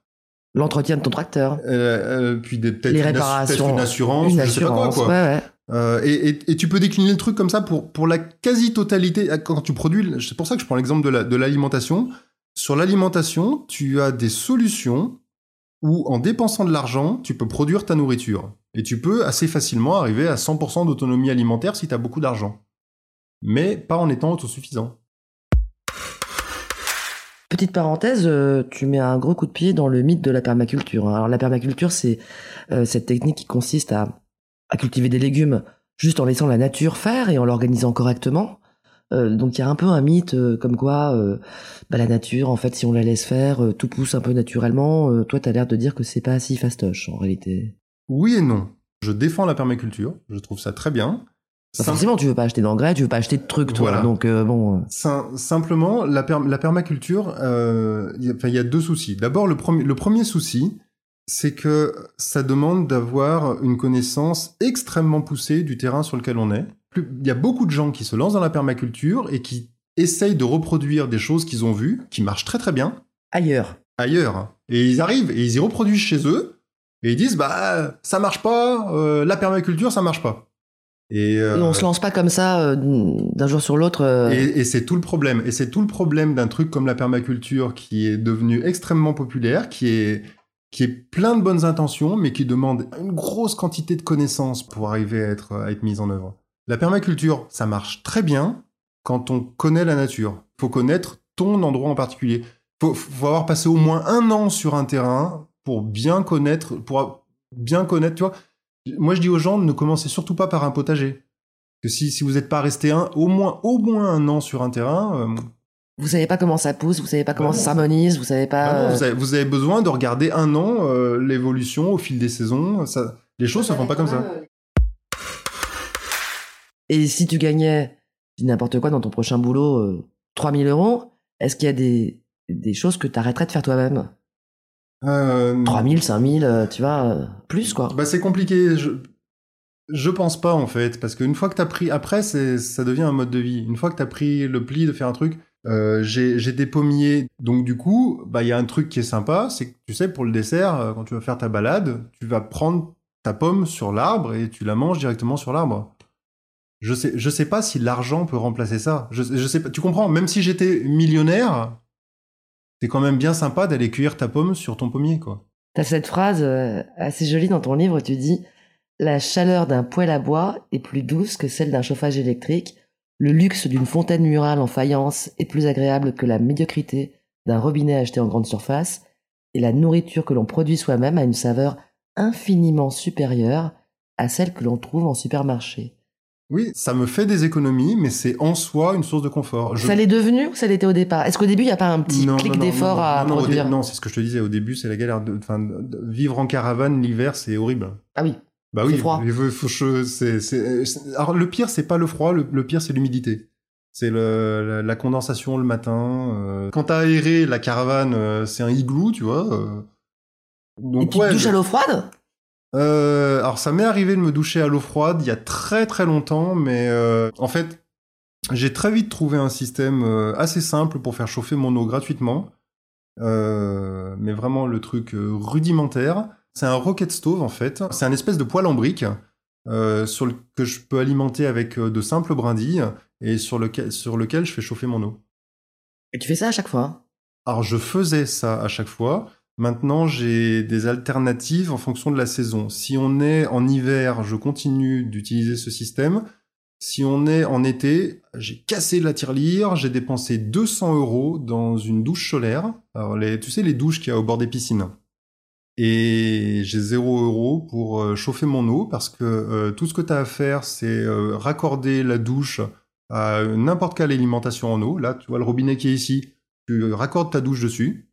L'entretien de ton tracteur. Euh, euh, puis peut-être Les réparations. Une, assurance, une je sais pas quoi. quoi. Ouais, ouais. Euh, et, et, et, tu peux décliner le truc comme ça pour, pour la quasi-totalité. Quand tu produis, c'est pour ça que je prends l'exemple de l'alimentation. La, de Sur l'alimentation, tu as des solutions où en dépensant de l'argent, tu peux produire ta nourriture. Et tu peux assez facilement arriver à 100% d'autonomie alimentaire si tu as beaucoup d'argent. Mais pas en étant autosuffisant. Petite parenthèse, euh, tu mets un gros coup de pied dans le mythe de la permaculture. Alors la permaculture, c'est euh, cette technique qui consiste à, à, cultiver des légumes juste en laissant la nature faire et en l'organisant correctement. Euh, donc il y a un peu un mythe comme quoi bah, la nature, en fait, si on la laisse faire, tout pousse un peu naturellement. toi, tu as l'air de dire que c'est pas si fastoche en réalité. Oui et non. Je défends la permaculture, je trouve ça très bien. Bah forcément, tu veux pas acheter d'engrais, tu veux pas acheter de trucs, toi. Voilà. Donc euh, bon. simplement, la, la permaculture, euh, il y, a deux soucis. D'abord, le, premier le premier souci, c'est que ça demande d'avoir une connaissance extrêmement poussée du terrain sur lequel on est. Il y a beaucoup de gens qui se lancent dans la permaculture et qui essayent de reproduire des choses qu'ils ont vues, qui marchent très très bien. Ailleurs. Ailleurs. Et ils arrivent et ils y reproduisent chez eux. Et ils disent, bah, ça marche pas, euh, la permaculture, ça marche pas. Et, euh, on se lance pas comme ça euh, d'un jour sur l'autre. Euh. Et, et c'est tout le problème. Et c'est tout le problème d'un truc comme la permaculture qui est devenu extrêmement populaire, qui est qui est plein de bonnes intentions, mais qui demande une grosse quantité de connaissances pour arriver à être à être mise en œuvre. La permaculture, ça marche très bien quand on connaît la nature. Faut connaître ton endroit en particulier. Faut, faut avoir passé au moins un an sur un terrain pour bien connaître, pour bien connaître, tu vois moi, je dis aux gens, ne commencez surtout pas par un potager. Que si, si vous n'êtes pas resté un, au moins, au moins un an sur un terrain. Euh, vous savez pas comment ça pousse, vous savez pas comment ça s'harmonise, vous savez pas. Bah vous, avez, vous, avez, besoin de regarder un an euh, l'évolution au fil des saisons. Ça, les choses se font pas comme ça. Et si tu gagnais n'importe quoi dans ton prochain boulot, euh, 3000 euros, est-ce qu'il y a des, des choses que tu arrêterais de faire toi-même? Euh... 3000, 5000, euh, tu vois, euh, plus quoi. Bah c'est compliqué. Je... je pense pas en fait, parce qu'une fois que t'as pris, après c'est ça devient un mode de vie. Une fois que t'as pris le pli de faire un truc, euh, j'ai des pommiers, donc du coup, bah il y a un truc qui est sympa, c'est que tu sais pour le dessert, euh, quand tu vas faire ta balade, tu vas prendre ta pomme sur l'arbre et tu la manges directement sur l'arbre. Je sais, je sais pas si l'argent peut remplacer ça. Je, je sais pas. Tu comprends? Même si j'étais millionnaire, c'est quand même bien sympa d'aller cueillir ta pomme sur ton pommier, quoi. T'as cette phrase euh, assez jolie dans ton livre, tu dis La chaleur d'un poêle à bois est plus douce que celle d'un chauffage électrique. Le luxe d'une fontaine murale en faïence est plus agréable que la médiocrité d'un robinet acheté en grande surface. Et la nourriture que l'on produit soi-même a une saveur infiniment supérieure à celle que l'on trouve en supermarché. Oui, ça me fait des économies, mais c'est en soi une source de confort. Ça l'est devenu ou ça l'était au départ? Est-ce qu'au début, il n'y a pas un petit clic d'effort à produire? Non, c'est ce que je te disais. Au début, c'est la galère. De, enfin, vivre en caravane l'hiver, c'est horrible. Ah oui. Bah oui. froid. C'est, Alors le pire, c'est pas le froid. Le, pire, c'est l'humidité. C'est le, la, condensation le matin. Euh... Quand t'as aéré la caravane, euh, c'est un igloo, tu vois. Euh. Donc, Et tu ouais, te douches à l'eau froide? Euh, alors ça m'est arrivé de me doucher à l'eau froide il y a très très longtemps, mais euh, en fait j'ai très vite trouvé un système euh, assez simple pour faire chauffer mon eau gratuitement, euh, mais vraiment le truc rudimentaire. C'est un rocket stove en fait. C'est un espèce de poêle en brique sur le, que je peux alimenter avec de simples brindilles et sur lequel, sur lequel je fais chauffer mon eau. Et tu fais ça à chaque fois? Alors je faisais ça à chaque fois. Maintenant, j'ai des alternatives en fonction de la saison. Si on est en hiver, je continue d'utiliser ce système. Si on est en été, j'ai cassé la tirelire, j'ai dépensé 200 euros dans une douche solaire. Tu sais les douches qu'il y a au bord des piscines. Et j'ai 0 euros pour euh, chauffer mon eau parce que euh, tout ce que tu as à faire, c'est euh, raccorder la douche à n'importe quelle alimentation en eau. Là, tu vois le robinet qui est ici. Tu raccordes ta douche dessus.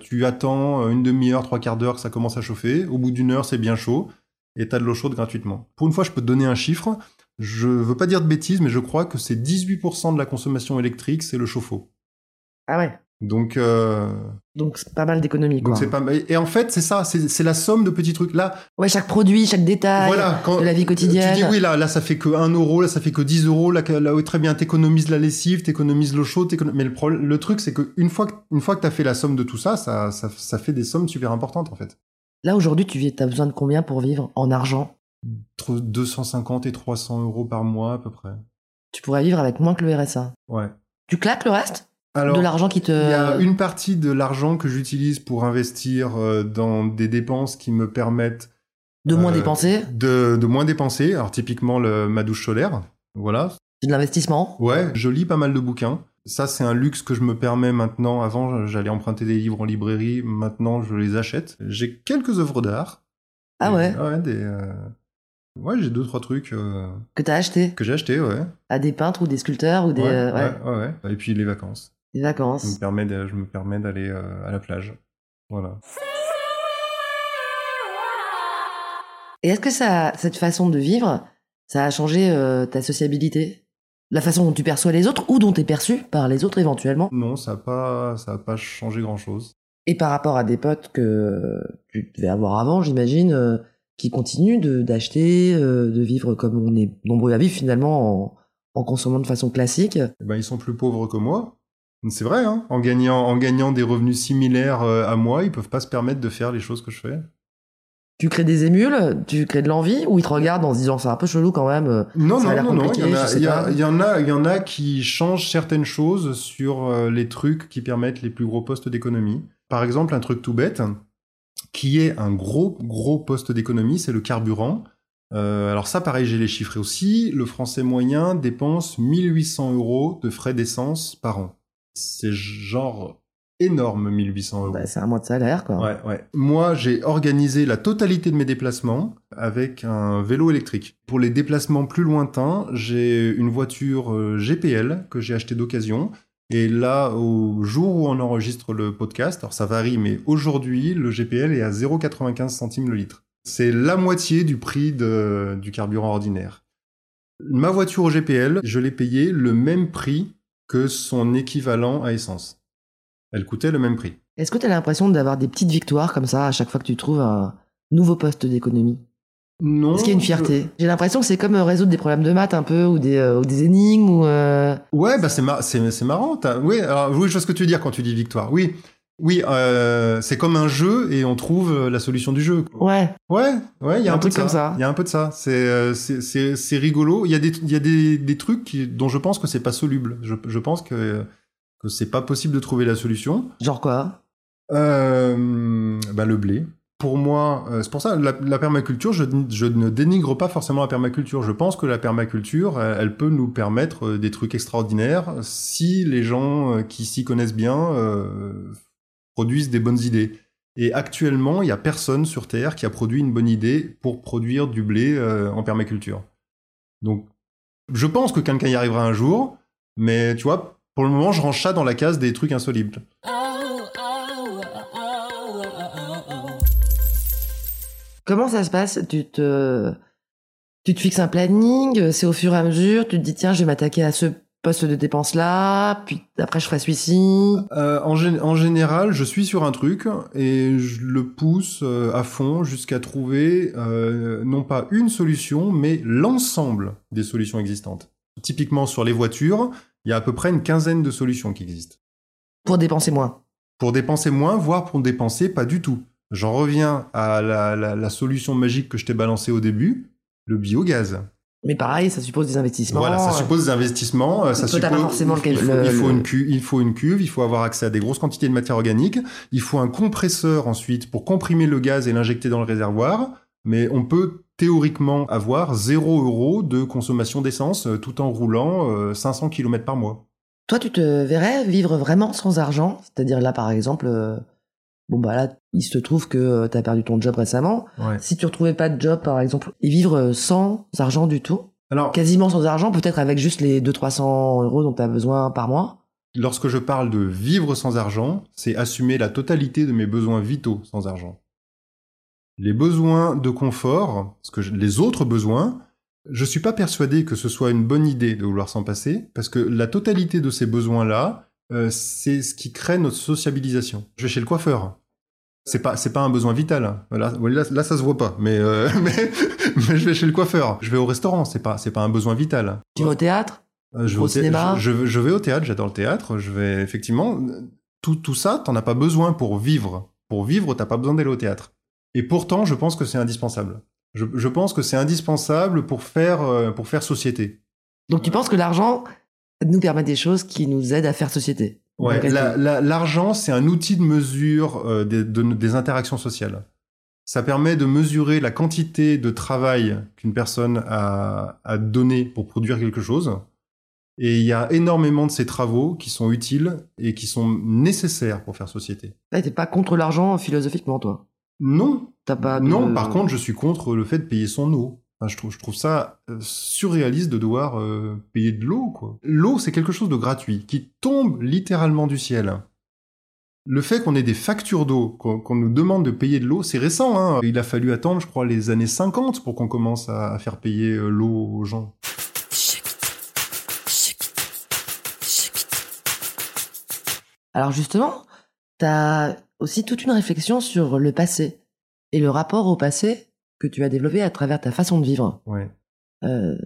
Tu attends une demi-heure, trois quarts d'heure que ça commence à chauffer. Au bout d'une heure, c'est bien chaud et tu as de l'eau chaude gratuitement. Pour une fois, je peux te donner un chiffre. Je veux pas dire de bêtises, mais je crois que c'est 18% de la consommation électrique, c'est le chauffe-eau. Ah ouais. Donc, euh... donc c'est pas mal d'économies. Donc c'est pas et en fait c'est ça, c'est la somme de petits trucs là. Ouais, chaque produit, chaque détail voilà, quand de la vie quotidienne. Tu dis oui là, là ça fait que 1 euro, là ça fait que 10 euros, là, là oui, très bien, t'économises la lessive, t'économises l'eau chaude, mais le, le truc c'est que une fois que une fois que t'as fait la somme de tout ça, ça, ça, ça fait des sommes super importantes en fait. Là aujourd'hui, tu as besoin de combien pour vivre en argent? Entre 250 et 300 euros par mois à peu près. Tu pourrais vivre avec moins que le RSA. Ouais. Tu claques le reste? De l'argent qui te. Il y a une partie de l'argent que j'utilise pour investir euh, dans des dépenses qui me permettent. De moins euh, dépenser de, de, moins dépenser. Alors, typiquement, le, ma douche solaire. Voilà. C'est de l'investissement Ouais, je lis pas mal de bouquins. Ça, c'est un luxe que je me permets maintenant. Avant, j'allais emprunter des livres en librairie. Maintenant, je les achète. J'ai quelques œuvres d'art. Ah ouais Ouais, des. Euh, ouais, j'ai deux, trois trucs. Que t'as acheté Que j'ai acheté, ouais. À des peintres ou des sculpteurs ou des. ouais, ouais, ouais. Et puis les vacances. Les vacances. Je me permets, je me permets d'aller euh, à la plage. Voilà. Et est-ce que ça, cette façon de vivre, ça a changé euh, ta sociabilité? La façon dont tu perçois les autres ou dont tu es perçu par les autres éventuellement? Non, ça n'a pas, ça a pas changé grand-chose. Et par rapport à des potes que tu devais avoir avant, j'imagine, euh, qui continuent d'acheter, de, vivre comme on est nombreux à vivre finalement en, en consommant de façon classique. Eh ben, ils sont plus pauvres que moi. C'est vrai, hein en, gagnant, en gagnant des revenus similaires euh, à moi, ils peuvent pas se permettre de faire les choses que je fais. Tu crées des émules, tu crées de l'envie, ou ils te regardent en se disant c'est un peu chelou quand même. Euh, non, non, non, non, il y, en a, il, y a, il y en a, qui changent certaines choses sur euh, les trucs qui permettent les plus gros postes d'économie. Par exemple, un truc tout bête, qui est un gros, gros poste d'économie, c'est le carburant. alors ça, pareil, j'ai les chiffres aussi. Le français moyen dépense 1800 euros de frais d'essence par an c'est genre énorme 1800 euros. Bah, c'est un mois de salaire quoi. Ouais, ouais. Moi, j'ai organisé la totalité de mes déplacements avec un vélo électrique. Pour les déplacements plus lointains, j'ai une voiture euh, GPL que j'ai achetée d'occasion. Et là, au jour où on enregistre le podcast, alors ça varie, mais aujourd'hui, le GPL est à 0,95 centimes le litre. C'est la moitié du prix de, du carburant ordinaire. Ma voiture au GPL, je l'ai payée le même prix que son équivalent à essence. Elle coûtait le même prix. Est-ce que tu as l'impression d'avoir des petites victoires comme ça à chaque fois que tu trouves un nouveau poste d'économie? Non. Est-ce qu'il y a une fierté? J'ai l'impression que c'est comme euh, résoudre des problèmes de maths un peu ou des, euh, ou des énigmes ou. Euh... Ouais, bah c'est c'est marrant. Oui, alors oui, je vois ce que tu veux dire quand tu dis victoire. Oui, oui, euh, c'est comme un jeu et on trouve euh, la solution du jeu. Ouais. Ouais, ouais, il y a un, peu de ça. Il y a un peu de ça. C'est euh, c'est rigolo. Il y a des il y a des, des trucs qui, dont je pense que c'est pas soluble. Je, je pense que que c'est pas possible de trouver la solution. Genre quoi? Euh, bah le blé. Pour moi, c'est pour ça la, la permaculture, je, je, ne dénigre pas forcément la permaculture. Je pense que la permaculture, elle, elle peut nous permettre des trucs extraordinaires si les gens qui s'y connaissent bien produisent des bonnes idées. Et actuellement, il n'y a personne sur Terre qui a produit une bonne idée pour produire du blé euh, en permaculture. Donc, je pense que quelqu'un y arrivera un jour, mais tu vois, pour le moment, je range ça dans la case des trucs insolubles. Comment ça se passe? Tu te tu te fixes un planning, c'est au fur et à mesure, tu te dis tiens, je vais m'attaquer à ce poste de dépense là, puis après je ferai celui-ci euh, en, en, général, je suis sur un truc et je le pousse euh, à fond jusqu'à trouver euh, non pas une solution, mais l'ensemble des solutions existantes. Typiquement sur les voitures, il y a à peu près une quinzaine de solutions qui existent. Pour dépenser moins Pour dépenser moins, voire pour dépenser pas du tout. J'en reviens à la, la, la solution magique que je t'ai balancée au début, le biogaz. Mais pareil, ça suppose des investissements. Voilà, ça suppose des investissements. Ça suppose, forcément il, faut, il, faut une cuve, il faut une cuve, il faut avoir accès à des grosses quantités de matière organique. Il faut un compresseur ensuite pour comprimer le gaz et l'injecter dans le réservoir. Mais on peut théoriquement avoir 0 euros de consommation d'essence euh, tout en roulant euh, 500 km par mois. Toi, tu te verrais vivre vraiment sans argent? C'est-à-dire là, par exemple, euh, bon bah là, il se trouve que tu as perdu ton job récemment. Ouais. Si tu retrouvais pas de job, par exemple, et vivre euh, sans argent du tout, Alors, quasiment sans argent, peut-être avec juste les 200-300 euros dont tu as besoin par mois. lorsque je parle de vivre sans argent, c'est assumer la totalité de mes besoins vitaux sans argent. Les besoins de confort, que je- les autres besoins, je suis pas persuadé que ce soit une bonne idée de vouloir s'en passer, parce que la totalité de ces besoins-là, euh, c'est ce qui crée notre sociabilisation. Je vais chez le coiffeur. C'est pas, c'est pas un besoin vital. Là, là, là, ça se voit pas. Mais, euh, [laughs] mais, mais je vais chez le coiffeur. Je vais au restaurant. C'est pas, c'est pas un besoin vital. Tu vas au théâtre? Euh, je, Au vais thé- cinéma? je, je- je vais au théâtre, j'adore le théâtre. Je vais effectivement tout, tout ça, t'en as pas besoin pour vivre. Pour vivre, t'as pas besoin d'aller au théâtre. Et pourtant, je pense que c'est indispensable. Je, je pense que c'est indispensable pour faire pour faire société. Donc tu penses que l'argent nous permet des choses qui nous aident à faire société Ouais, Donc, la- la- l'argent, c'est un outil de mesure euh, des, de- des interactions sociales. Ça permet de mesurer la quantité de travail qu'une personne a, a donné pour produire quelque chose. Et il y a énormément de ces travaux qui sont utiles et qui sont nécessaires pour faire société. T'es pas contre l'argent philosophiquement, toi? Non, T'as pas de- non. Par contre, je suis contre le fait de payer son eau. Je trouve, ça euh, surréaliste de devoir euh, payer de l'eau. L'eau, c'est quelque chose de gratuit qui tombe littéralement du ciel. Le fait qu'on ait des factures d'eau, qu'on nous demande de payer de l'eau, c'est récent. Hein. Il a fallu attendre, je crois, les années 50 pour qu'on commence à, à faire payer euh, l'eau aux gens. Alors justement, t'as aussi toute une réflexion sur le passé et le rapport au passé que tu as développé à travers ta façon de vivre. Ouais. Euh,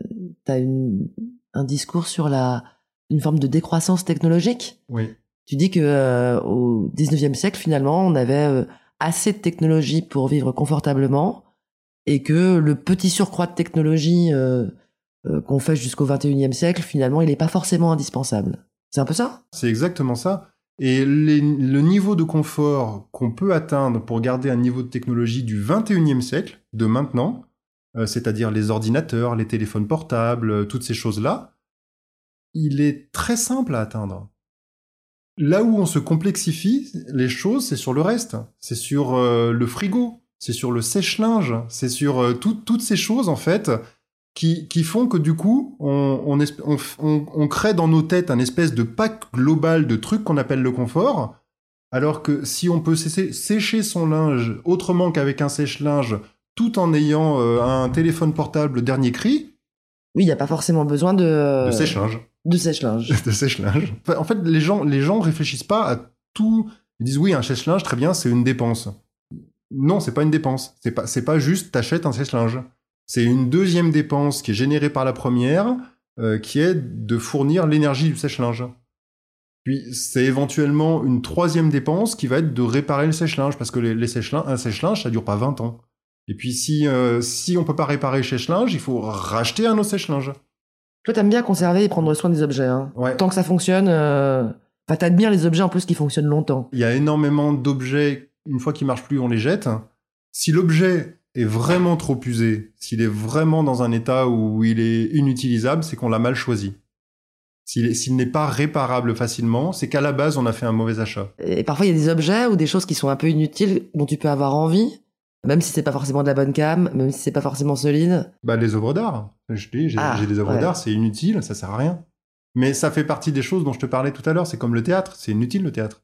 t'as une, un discours sur la une forme de décroissance technologique. Oui. Tu dis que euh, au 19e siècle, finalement, on avait euh, assez de technologie pour vivre confortablement et que le petit surcroît de technologie qu'on fait jusqu'au 21e siècle, finalement, il n'est pas forcément indispensable. C'est un peu ça? C'est exactement ça. Et le niveau de confort qu'on peut atteindre pour garder un niveau de technologie du 21e siècle, de maintenant, euh, c'est-à-dire les ordinateurs, les téléphones portables, euh, toutes ces choses-là, il est très simple à atteindre. Là où on se complexifie les choses, c'est sur le reste. C'est sur euh, le frigo, c'est sur le sèche-linge, c'est sur tout- toutes ces choses, en fait, qui, qui font que du coup, on, crée dans nos têtes un espèce de pack global de trucs qu'on appelle le confort, alors que si on peut sécher, sécher son linge autrement qu'avec un sèche-linge, tout en ayant euh, un téléphone portable dernier cri, Oui, il n'y a pas forcément besoin de... de sèche-linge, De sèche-linge. [laughs] de sèche-linge. Enfin, en fait, les gens, les gens réfléchissent pas à tout. Ils disent oui, un sèche-linge, très bien, c'est une dépense. Non, c'est pas une dépense. C'est pas, c'est pas juste t'achètes un sèche-linge. C'est une deuxième dépense qui est générée par la première, euh, qui est de fournir l'énergie du sèche-linge. Puis c'est éventuellement une troisième dépense qui va être de réparer le sèche-linge, parce que les, les sèche-linge, un sèche-linge, ça dure pas 20 ans. Et puis si, euh, si on peut pas réparer le sèche-linge, il faut racheter un autre sèche-linge. Toi, t'aimes bien conserver et prendre soin des objets. Hein. Ouais. Tant que ça fonctionne... Euh... Enfin, t'admires les objets en plus qui fonctionnent longtemps. Il y a énormément d'objets, une fois qu'ils marchent plus, on les jette. Si l'objet est vraiment trop usé, s'il est vraiment dans un état où il est inutilisable, c'est qu'on l'a mal choisi. S'il est- s'il n'est pas réparable facilement, c'est qu'à la base, on a fait un mauvais achat. Et parfois, il y a des objets ou des choses qui sont un peu inutiles dont tu peux avoir envie, même si c'est pas forcément de la bonne cam, même si c'est pas forcément solide. Bah, les œuvres d'art. Je dis, j'ai Ah, des œuvres ouais. d'art, c'est inutile, ça sert à rien. Mais ça fait partie des choses dont je te parlais tout à l'heure. C'est comme le théâtre, c'est inutile le théâtre.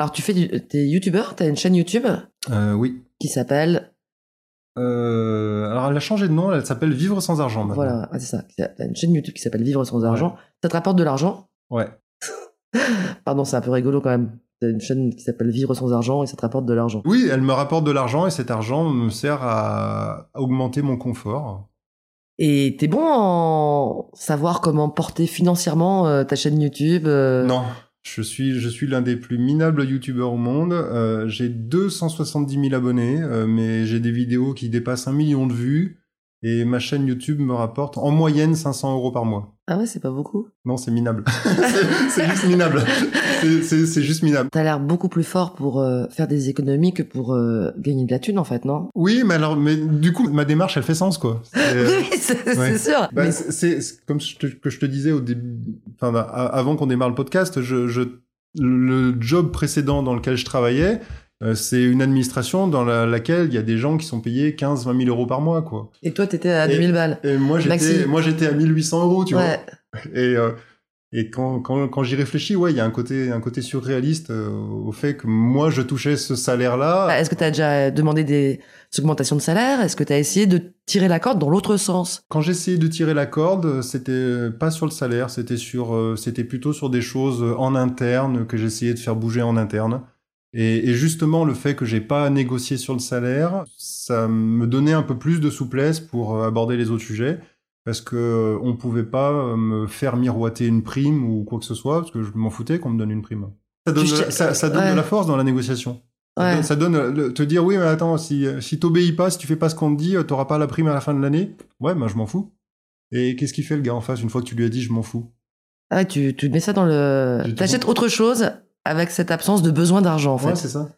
Alors, tu fais du... T'es youtubeur, t'as une chaîne YouTube Euh, oui. qui s'appelle... Euh, alors, elle a changé de nom, elle s'appelle Vivre sans argent maintenant. Voilà, ah, c'est ça. T'as une chaîne YouTube qui s'appelle Vivre sans argent. Ça te rapporte de l'argent? Ouais. [laughs] Pardon, c'est un peu rigolo quand même. T'as une chaîne qui s'appelle Vivre sans argent et ça te rapporte de l'argent. Oui, elle me rapporte de l'argent et cet argent me sert à augmenter mon confort. Et t'es bon en savoir comment porter financièrement euh, ta chaîne YouTube Non, je suis, je suis l'un des plus minables youtubeurs au monde. Euh, j'ai 270 000 abonnés, euh, mais j'ai des vidéos qui dépassent un million de vues. Et ma chaîne YouTube me rapporte en moyenne 500 euros par mois. Ah ouais, c'est pas beaucoup. Non, c'est minable. [laughs] c'est- juste minable. C'est- juste minable. T'as l'air beaucoup plus fort pour euh, faire des économies que pour euh, gagner de la thune, en fait, non? Oui, mais alors, mais du coup, ma démarche, elle fait sens, quoi. Euh, [laughs] Oui, c'est ouais. sûr. Bah, Mais- c'est- comme je te, que je te disais au début, enfin bah, avant qu'on démarre le podcast, je, je, le job précédent dans lequel je travaillais, c'est une administration dans la- laquelle il y a des gens qui sont payés 15, 20 000 euros par mois, quoi. Et toi, t'étais à Et- 2000 balles. Et moi j'étais, Maxime. moi j'étais à 1800 euros, tu ouais. vois. Et euh, et quand quand quand j'y réfléchis, ouais, il y a un côté un côté surréaliste euh, au fait que moi je touchais ce salaire-là. Bah, Est-ce que t'as déjà demandé des augmentations de salaire? Est-ce que t'as essayé de tirer la corde dans l'autre sens? Quand j'essayais de tirer la corde, c'était pas sur le salaire, c'était sur, euh, c'était plutôt sur des choses en interne que j'essayais de faire bouger en interne. Et, et justement, le fait que j'ai pas à négocier sur le salaire, ça me donnait un peu plus de souplesse pour euh, aborder les autres sujets, parce que euh, on pouvait pas euh, me faire miroiter une prime ou quoi que ce soit, parce que je m'en foutais qu'on me donne une prime. Ça donne, de la, sais- ça, ça donne ouais. de la force dans la négociation. Ça Ouais. donne- Ça donne, le- te dire oui mais attends si si t'obéis pas si tu fais pas ce qu'on te dit t'auras pas la prime à la fin de l'année ouais ben je m'en fous et qu'est-ce qu'il fait le gars en face une fois que tu lui as dit je m'en fous? Ah tu, tu mets ça dans le. T'achètes autre chose avec cette absence de besoin d'argent, en fait. ouais c'est ça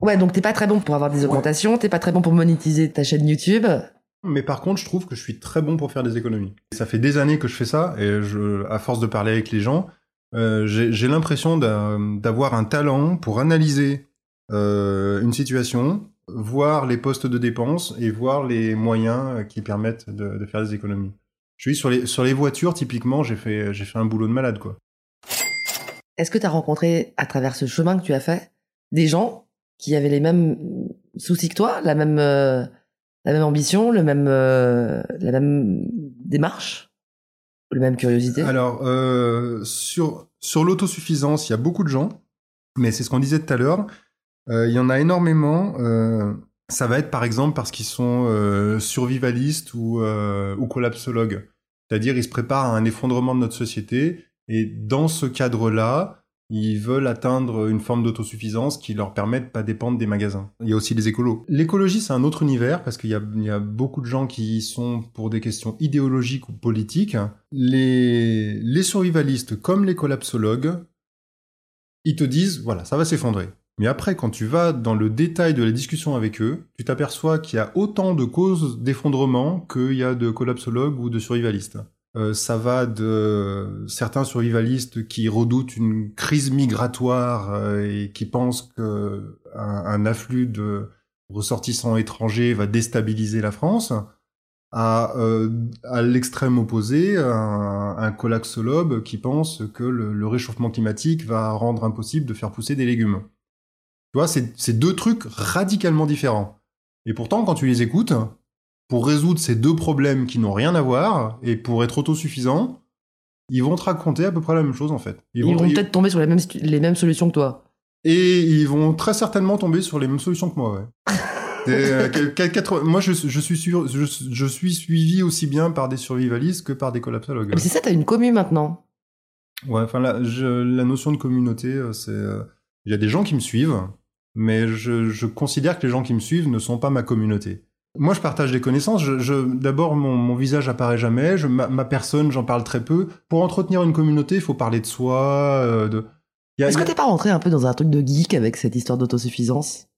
Ouais, donc t'es pas très bon pour avoir des augmentations, t'es pas très bon pour monétiser ta chaîne YouTube. mais par contre je trouve que je suis très bon pour faire des économies ça fait des années que je fais ça et je à force de parler avec les gens euh, j'ai l'impression d'a- d'avoir un talent pour analyser euh, une situation voir les postes de dépenses et voir les moyens euh, qui permettent de, de faire des économies je suis sur les sur les voitures typiquement j'ai fait j'ai fait un boulot de malade quoi Est-ce que t'as rencontré, à travers ce chemin que tu as fait, des gens qui avaient les mêmes soucis que toi, la même, euh, la même ambition, le même, euh, la même démarche, la même curiosité? Alors, euh, sur, sur l'autosuffisance, il y a beaucoup de gens, mais c'est ce qu'on disait tout à l'heure. Il y en a énormément. ça va être par exemple parce qu'ils sont survivalistes ou, ou collapsologues. C'est-à-dire, ils se préparent à un effondrement de notre société et dans ce cadre-là, ils veulent atteindre une forme d'autosuffisance qui leur permet de pas dépendre des magasins. Il y a aussi les écolos. L'écologie, c'est un autre univers parce qu'il y a, beaucoup de gens qui sont pour des questions idéologiques ou politiques. Les, les survivalistes comme les collapsologues, ils te disent, voilà, ça va s'effondrer. Mais après, quand tu vas dans le détail de la discussion avec eux, tu t'aperçois qu'il y a autant de causes d'effondrement qu'il y a de collapsologues ou de survivalistes. Euh, ça va de certains survivalistes qui redoutent une crise migratoire euh, et qui pensent que un, un afflux de ressortissants étrangers va déstabiliser la France, à, euh, l'extrême opposé, un, un collapsologue qui pense que le réchauffement climatique va rendre impossible de faire pousser des légumes. Tu vois, c'est deux trucs radicalement différents. Et pourtant, quand tu les écoutes, pour résoudre ces deux problèmes qui n'ont rien à voir et pour être autosuffisant, ils vont te raconter à peu près la même chose en fait. Ils vont peut-être tomber sur les mêmes, stu- les mêmes solutions que toi. et ils vont très certainement tomber sur les mêmes solutions que moi. Ouais. [laughs] Euh, moi, je, je suis sûr, je, je suis suivi aussi bien par des survivalistes que par des collapsologues. Mais c'est ça, t'as une commu maintenant. Ouais, enfin la, je- la notion de communauté, euh, c'est euh, il y a des gens qui me suivent, mais je, je considère que les gens qui me suivent ne sont pas ma communauté. Moi, je partage des connaissances. Je, je- D'abord, mon, mon visage apparaît jamais. Je, ma, ma personne, j'en parle très peu. Pour entretenir une communauté, il faut parler de soi. euh, de... Est-ce que t'es pas rentré un peu dans un truc de geek avec cette histoire d'autosuffisance?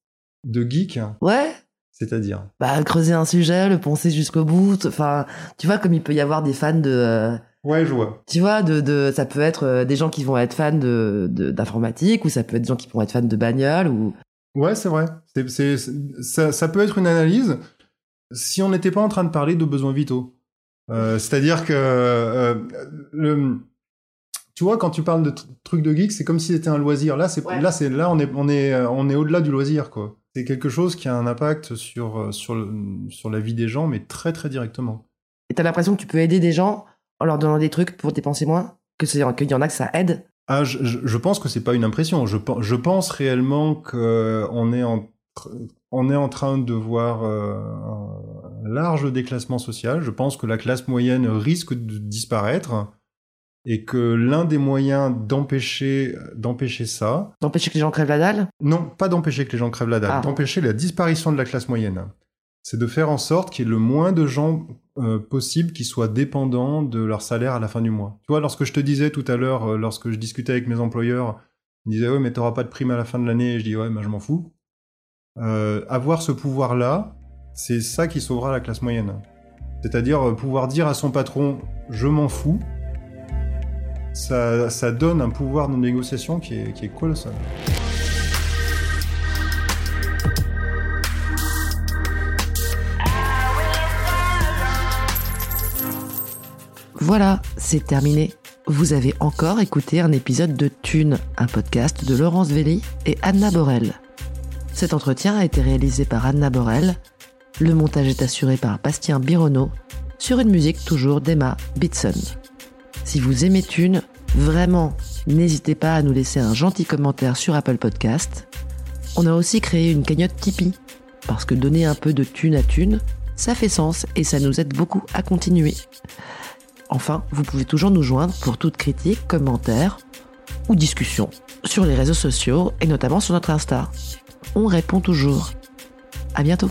De geek, Ouais c'est-à-dire? Bah, creuser un sujet, le penser jusqu'au bout. Enfin, tu vois, comme il peut y avoir des fans de. euh, Ouais, je vois. tu vois, de, de, ça peut être euh, des gens qui vont être fans de, de- d'informatique, ou ça peut être des gens qui vont être fans de bagnole, ou. Ouais, c'est vrai. C'est, c'est, ça, ça peut être une analyse si on n'était pas en train de parler de besoins vitaux. Euh, c'est-à-dire que euh, le, tu vois, quand tu parles de tr- trucs de geek, c'est comme si c'était un loisir. Là, c'est Ouais. là, c'est là, on est, on est, euh, on est au-delà du loisir, quoi. C'est quelque chose qui a un impact sur euh, sur le- sur la vie des gens, mais très très directement. Et t'as l'impression que tu peux aider des gens en leur donnant des trucs pour dépenser moins Que qu'il y en a que ça aide Ah, je, pense que c'est pas une impression. Je, pen- je pense réellement que on est en, tr- on est en train de voir euh, un large déclassement social. Je pense que la classe moyenne risque de disparaître et que l'un des moyens d'empêcher d'empêcher ça, D'empêcher que les gens crèvent la dalle? Non, pas d'empêcher que les gens crèvent la dalle, Ah. d'empêcher la disparition de la classe moyenne. c'est de faire en sorte qu'il y ait le moins de gens euh, possible qui soient dépendants de leur salaire à la fin du mois. Tu vois, lorsque je te disais tout à l'heure, euh, lorsque je discutais avec mes employeurs, ils me disaient ouais mais t'auras pas de prime à la fin de l'année, je dis ouais mais je m'en fous. Euh, avoir ce pouvoir-là, c'est ça qui sauvera la classe moyenne. C'est-à-dire pouvoir dire à son patron je m'en fous, ça, donne un pouvoir de négociation qui est colossal. Voilà, c'est terminé. Vous avez encore écouté un épisode de Thune, un podcast de Laurence Velli et Anna Borel. Cet entretien a été réalisé par Anna Borel. Le montage est assuré par Bastien Bironneau sur une musique toujours d'Emma Bitson. Si vous aimez Thune, vraiment, n'hésitez pas à nous laisser un gentil commentaire sur Apple Podcast. On a aussi créé une cagnotte Tipeee, parce que donner un peu de thune à thune, ça fait sens et ça nous aide beaucoup à continuer. Enfin, vous pouvez toujours nous joindre pour toute critique, commentaire ou discussion sur les réseaux sociaux et notamment sur notre Insta. On répond toujours. À bientôt.